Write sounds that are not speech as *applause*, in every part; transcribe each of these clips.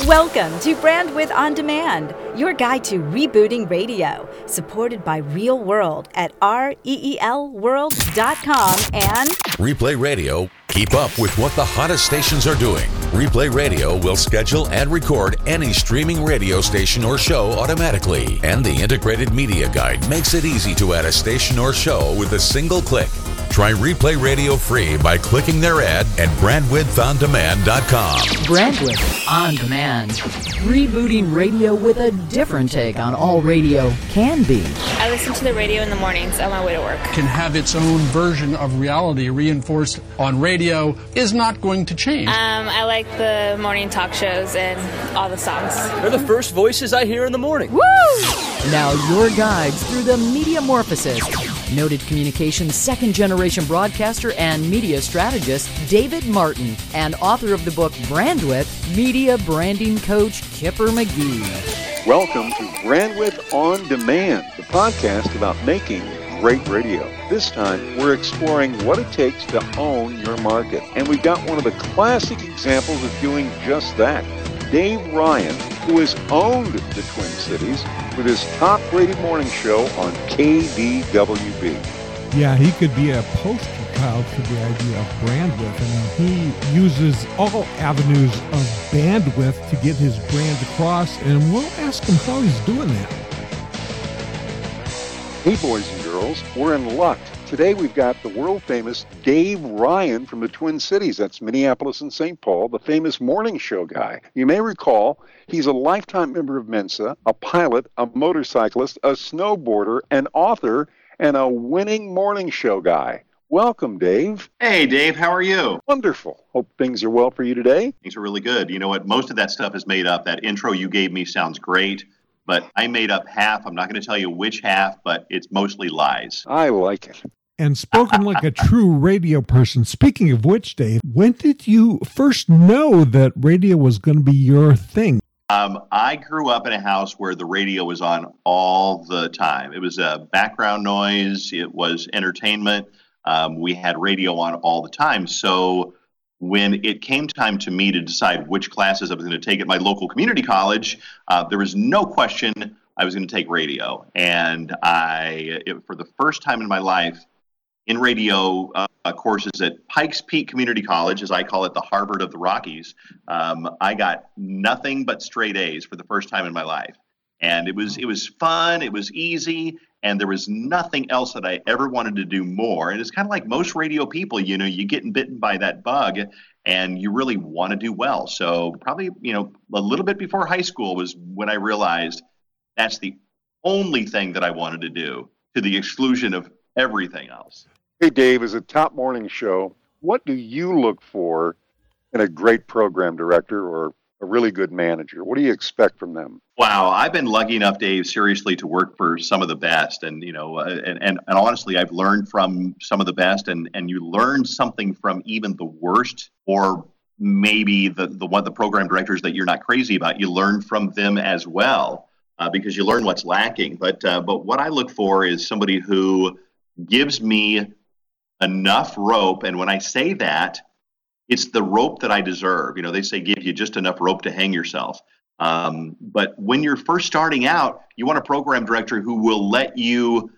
Welcome to Brandwidth On Demand, your guide to rebooting radio, supported by ReelWorld at reelworld.com and Replay Radio. Keep up with what the hottest stations are doing. Replay Radio will schedule and record any streaming radio station or show automatically. And the integrated media guide makes it easy to add a station or show with a single click. Try Replay Radio free by clicking their ad at brandwidthondemand.com. Brandwidth On Demand. Rebooting radio with a different take on all radio can be. I listen to the radio in the mornings on my way to work. Can have its own version of reality reinforced on radio is not going to change. Um, I like the morning talk shows and all the songs. They're the first voices I hear in the morning. Woo! Now your guides through the Mediamorphosis. Noted communications second generation broadcaster and media strategist David Martin and author of the book Brandwidth, media branding coach Kipper McGee. Welcome to Brandwidth On Demand, the podcast about making great radio. This time, we're exploring what it takes to own your market. And we've got one of the classic examples of doing just that. Dave Ryan, who has owned the Twin Cities with his top rated morning show on KDWB. Yeah, he could be a poster child for the idea of brandwidth. I mean, he uses all avenues of bandwidth to get his brand across, and we'll ask him how he's doing that. Hey, boys and girls, we're in luck. Today we've got the world famous Dave Ryan from the Twin Cities. That's Minneapolis and St. Paul, the famous morning show guy. You may recall he's a lifetime member of Mensa, a pilot, a motorcyclist, a snowboarder, an author, and a winning morning show guy. Welcome, Dave. Hey, Dave, how are you? Wonderful. Hope things are well for you today. Things are really good. You know what? Most of that stuff is made up. That intro you gave me sounds great, but I made up half. I'm not going to tell you which half, but it's mostly lies. I like it. And spoken like a true radio person. Speaking of which, Dave, when did you first know that radio was going to be your thing? Um, I grew up in a house where the radio was on all the time. It was a background noise, it was entertainment. Um, we had radio on all the time. So when it came time to me to decide which classes I was going to take at my local community college, uh, there was no question I was going to take radio. And I, it, for the first time in my life, in radio uh, courses at Pikes Peak Community College, as I call it, the Harvard of the Rockies. Um, I got nothing but straight A's for the first time in my life, and it was it was fun. It was easy, and there was nothing else that I ever wanted to do more. And it's kind of like most radio people, you know, you getting bitten by that bug, and you really want to do well. So probably you know a little bit before high school was when I realized that's the only thing that I wanted to do, to the exclusion of everything else. Hey, Dave, as a top morning show, what do you look for in a great program director or a really good manager? What do you expect from them? Wow, I've been lucky enough, Dave, seriously, to work for some of the best, and you know, uh, and, and and honestly, I've learned from some of the best, and and you learn something from even the worst, or maybe the the one the program directors that you're not crazy about. You learn from them as well, uh, because you learn what's lacking. But uh, but what I look for is somebody who gives me enough rope. And when I say that, it's the rope that I deserve. You know, they say give you just enough rope to hang yourself. Um, but when you're first starting out, you want a program director who will let you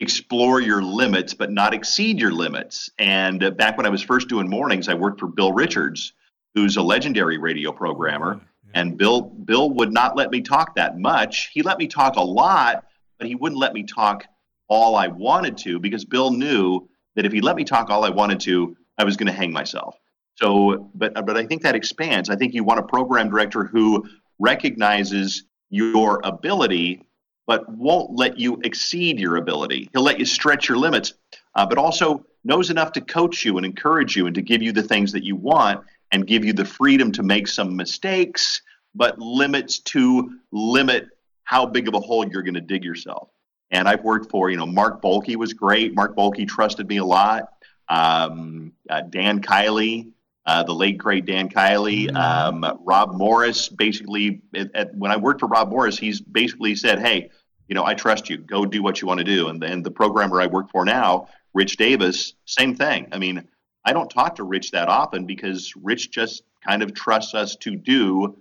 explore your limits, but not exceed your limits. And uh, back when I was first doing mornings, I worked for Bill Richards, who's a legendary radio programmer. And Bill Bill would not let me talk that much. He let me talk a lot, but he wouldn't let me talk all I wanted to because Bill knew that if he let me talk all I wanted to, I was going to hang myself. So, but but I think that expands. I think you want a program director who recognizes your ability, but won't let you exceed your ability. He'll let you stretch your limits, uh, but also knows enough to coach you and encourage you and to give you the things that you want and give you the freedom to make some mistakes, but limits to limit how big of a hole you're going to dig yourself. And I've worked for, you know, Mark Bolke was great. Mark Bolke trusted me a lot. Um, uh, Dan Kiley, uh, the late great Dan Kiley, um, Rob Morris. Basically, at, at, when I worked for Rob Morris, he's basically said, "Hey, you know, I trust you. Go do what you want to do." And then the programmer I work for now, Rich Davis, same thing. I mean, I don't talk to Rich that often because Rich just kind of trusts us to do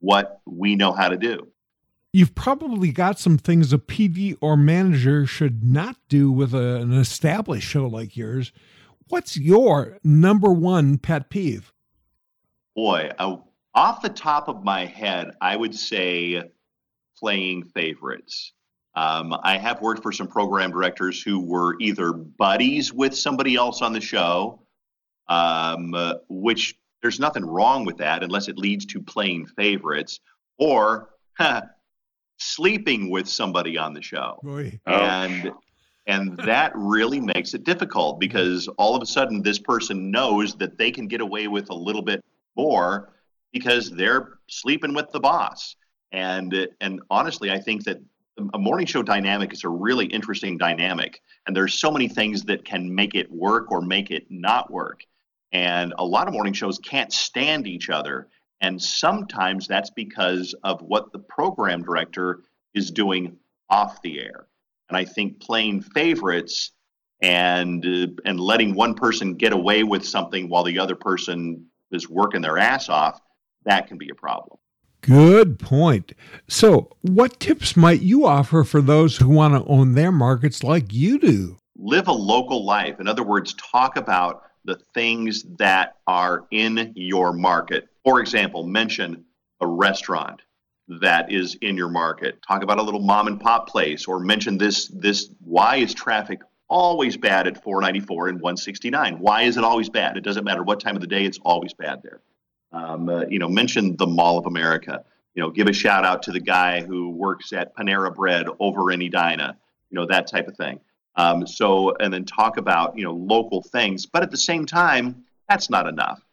what we know how to do. You've probably got some things a PD or manager should not do with a, an established show like yours. What's your number one pet peeve? Boy, uh, off the top of my head, I would say playing favorites. Um, I have worked for some program directors who were either buddies with somebody else on the show, um, uh, which there's nothing wrong with that unless it leads to playing favorites, or *laughs* sleeping with somebody on the show. Boy. And oh. and that really makes it difficult because all of a sudden this person knows that they can get away with a little bit more because they're sleeping with the boss. And and honestly, I think that a morning show dynamic is a really interesting dynamic and there's so many things that can make it work or make it not work and a lot of morning shows can't stand each other and sometimes that's because of what the program director is doing off the air and i think playing favorites and uh, and letting one person get away with something while the other person is working their ass off that can be a problem Good point. So, what tips might you offer for those who want to own their markets like you do? Live a local life. In other words, talk about the things that are in your market. For example, mention a restaurant that is in your market. Talk about a little mom and pop place or mention this this why is traffic always bad at 494 and 169? Why is it always bad? It doesn't matter what time of the day, it's always bad there. Um, uh, you know, mention the Mall of America. You know, give a shout out to the guy who works at Panera Bread over in Edina. You know, that type of thing. Um, so, and then talk about you know local things, but at the same time, that's not enough.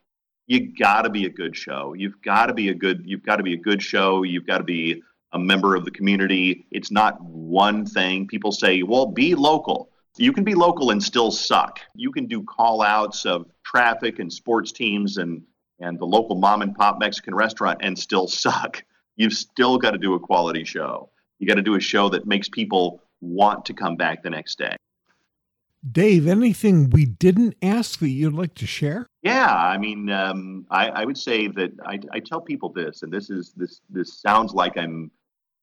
You got to be a good show. You've got to be a good. You've got to be a good show. You've got to be a member of the community. It's not one thing. People say, well, be local. You can be local and still suck. You can do call outs of traffic and sports teams and and the local mom and pop Mexican restaurant and still *laughs* suck. You've still got to do a quality show. You got to do a show that makes people want to come back the next day. Dave, anything we didn't ask that you'd like to share? Yeah, I mean, um, I, I, would say that I, I, tell people this, and this is this this sounds like I'm,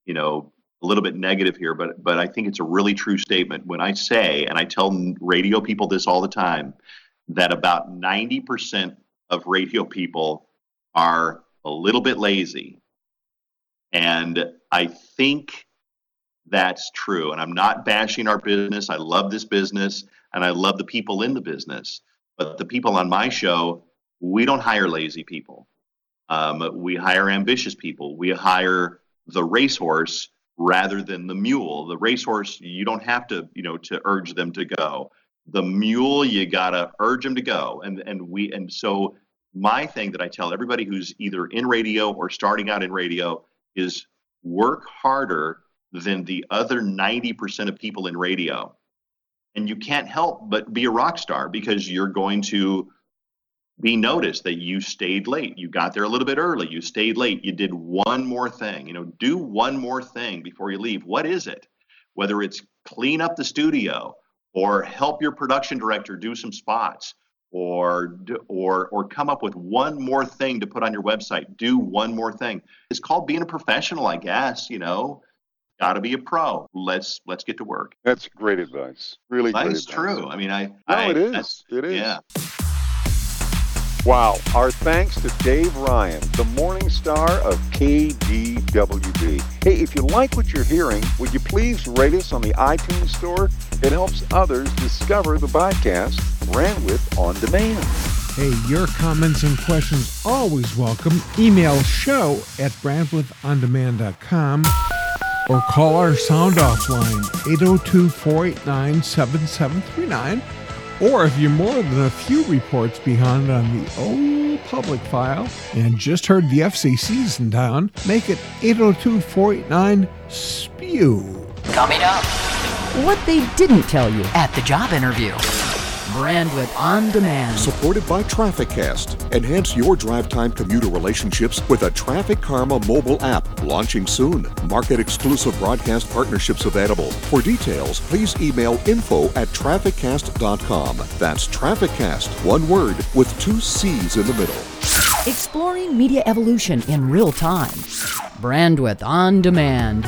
you know, a little bit negative here, but but I think it's a really true statement when I say, and I tell radio people this all the time, that about ninety percent of radio people are a little bit lazy. And I think that's true. And I'm not bashing our business. I love this business and I love the people in the business. But the people on my show, we don't hire lazy people. Um, we hire ambitious people. We hire the racehorse rather than the mule. The racehorse, you don't have to, you know, to urge them to go the mule you gotta urge them to go and and we and so my thing that i tell everybody who's either in radio or starting out in radio is work harder than the other 90% of people in radio. And you can't help but be a rock star because you're going to be noticed that you stayed late. You got there a little bit early. You stayed late. You did one more thing. You know do one more thing before you leave. What is it? Whether it's clean up the studio or help your production director do some spots or or or come up with one more thing to put on your website. Do one more thing. It's called being a professional i guess you know got to be a pro let's let's get to work that's great advice really that great is true i mean i no I, it is it is yeah Wow. Our thanks to Dave Ryan, the morning star of KDWB. Hey, if you like what you're hearing, would you please rate us on the iTunes Store? It helps others discover the podcast Brandwidth On Demand. Hey, your comments and questions always welcome. Email show at brandwidthondemand.com or call our sound off line 802 489 7739 or if you're more than a few reports behind on the old public file and just heard the FCC's in town, make it 802 489 SPEW. Coming up, what they didn't tell you at the job interview. Brandwidth on demand. Supported by TrafficCast. Enhance your drive time commuter relationships with a Traffic Karma mobile app launching soon. Market exclusive broadcast partnerships available. For details, please email info at trafficcast.com. That's TrafficCast, one word with two C's in the middle. exploring media evolution in real time. Brandwidth on demand.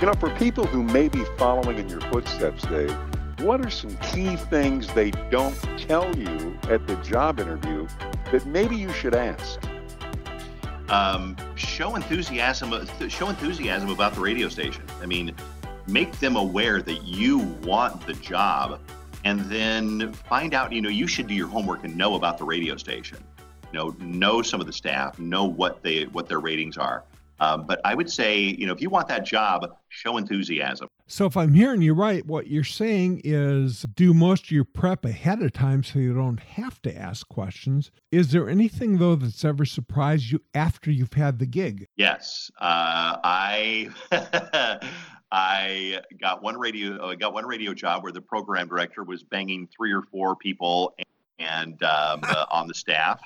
You know, for people who may be following in your footsteps, Dave, what are some key things they don't tell you at the job interview that maybe you should ask? Um, show enthusiasm. Show enthusiasm about the radio station. I mean, make them aware that you want the job, and then find out. You know, you should do your homework and know about the radio station. You know, know some of the staff, know what they what their ratings are. Um, but I would say, you know, if you want that job, show enthusiasm. So, if I'm hearing you right, what you're saying is do most of your prep ahead of time so you don't have to ask questions. Is there anything, though, that's ever surprised you after you've had the gig? Yes. Uh, I. *laughs* I got one radio. I got one radio job where the program director was banging three or four people and um, *laughs* uh, on the staff.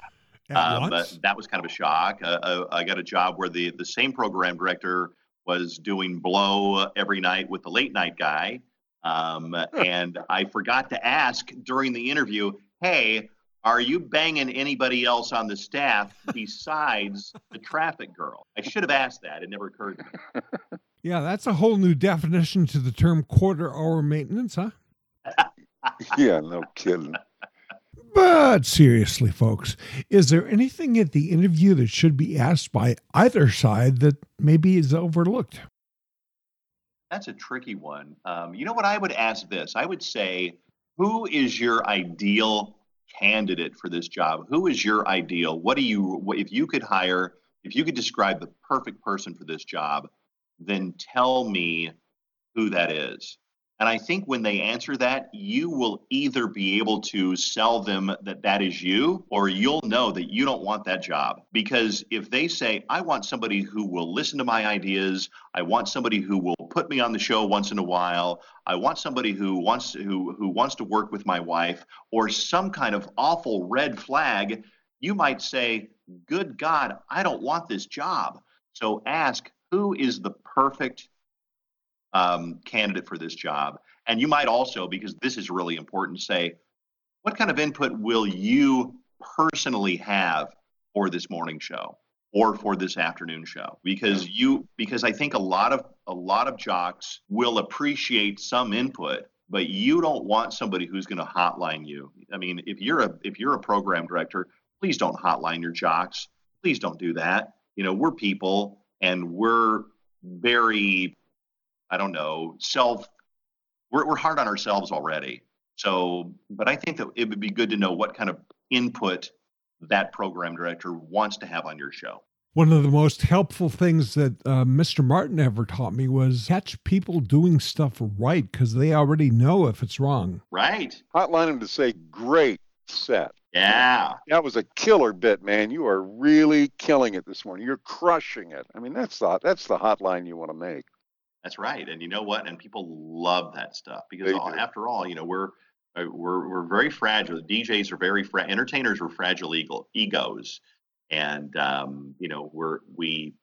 But that was kind of a shock. Uh, uh, I got a job where the the same program director was doing blow every night with the late night guy, um, and I forgot to ask during the interview, "Hey, are you banging anybody else on the staff besides the traffic girl?" I should have asked that. It never occurred to me. *laughs* Yeah, that's a whole new definition to the term quarter hour maintenance, huh? *laughs* yeah, no kidding. But seriously, folks, is there anything at the interview that should be asked by either side that maybe is overlooked? That's a tricky one. Um, you know what? I would ask this I would say, who is your ideal candidate for this job? Who is your ideal? What do you, if you could hire, if you could describe the perfect person for this job, then tell me who that is. And I think when they answer that, you will either be able to sell them that that is you, or you'll know that you don't want that job. Because if they say, I want somebody who will listen to my ideas, I want somebody who will put me on the show once in a while, I want somebody who wants who, who wants to work with my wife, or some kind of awful red flag, you might say, Good God, I don't want this job. So ask, who is the perfect um, candidate for this job. And you might also, because this is really important, say, what kind of input will you personally have for this morning show or for this afternoon show? Because you, because I think a lot of a lot of jocks will appreciate some input, but you don't want somebody who's going to hotline you. I mean, if you're a if you're a program director, please don't hotline your jocks. Please don't do that. You know, we're people and we're very I don't know, self. We're, we're hard on ourselves already. So, but I think that it would be good to know what kind of input that program director wants to have on your show. One of the most helpful things that uh, Mr. Martin ever taught me was catch people doing stuff right because they already know if it's wrong. Right. Hotline them to say, great set. Yeah. That was a killer bit, man. You are really killing it this morning. You're crushing it. I mean, that's the, that's the hotline you want to make. That's right. And you know what? And people love that stuff because all, after all, you know, we're uh, we're we're very fragile. DJs are very fra- entertainers are fragile ego, egos, and um, you know we're we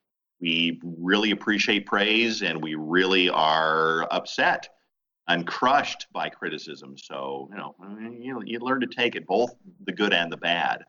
we really appreciate praise and we really are upset and crushed by criticism. So you know you you learn to take it both the good and the bad.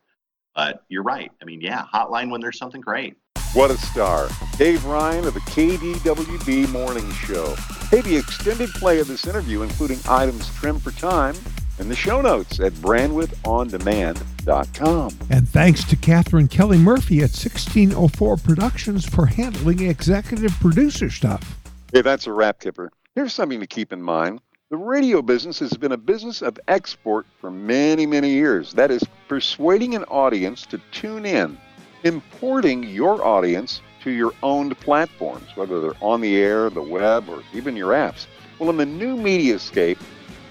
But you're right. I mean, yeah, hotline when there's something great. What a star. Dave Ryan of the KDWB Morning Show. Hey, the extended play of this interview, including items trimmed for time, and the show notes at brandwidthondemand.com. And thanks to Catherine Kelly Murphy at 1604 Productions for handling executive producer stuff. Hey, that's a wrap, Kipper. Here's something to keep in mind. The radio business has been a business of export for many, many years. That is, persuading an audience to tune in importing your audience to your owned platforms, whether they're on the air, the web, or even your apps. Well, in the new media mediascape,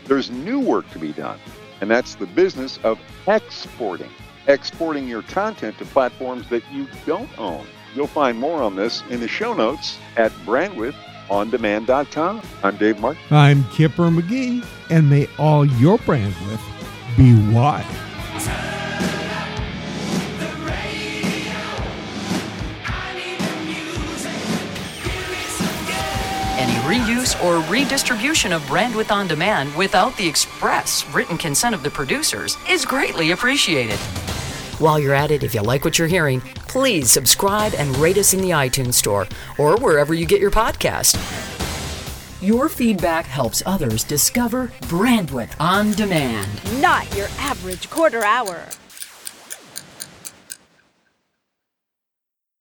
there's new work to be done, and that's the business of exporting. Exporting your content to platforms that you don't own. You'll find more on this in the show notes at brandwidthondemand.com. I'm Dave Martin. I'm Kipper McGee, and may all your brandwidth be wide. Any reuse or redistribution of Brandwidth on Demand without the express written consent of the producers is greatly appreciated. While you're at it, if you like what you're hearing, please subscribe and rate us in the iTunes Store or wherever you get your podcast. Your feedback helps others discover Brandwidth on Demand. Not your average quarter hour.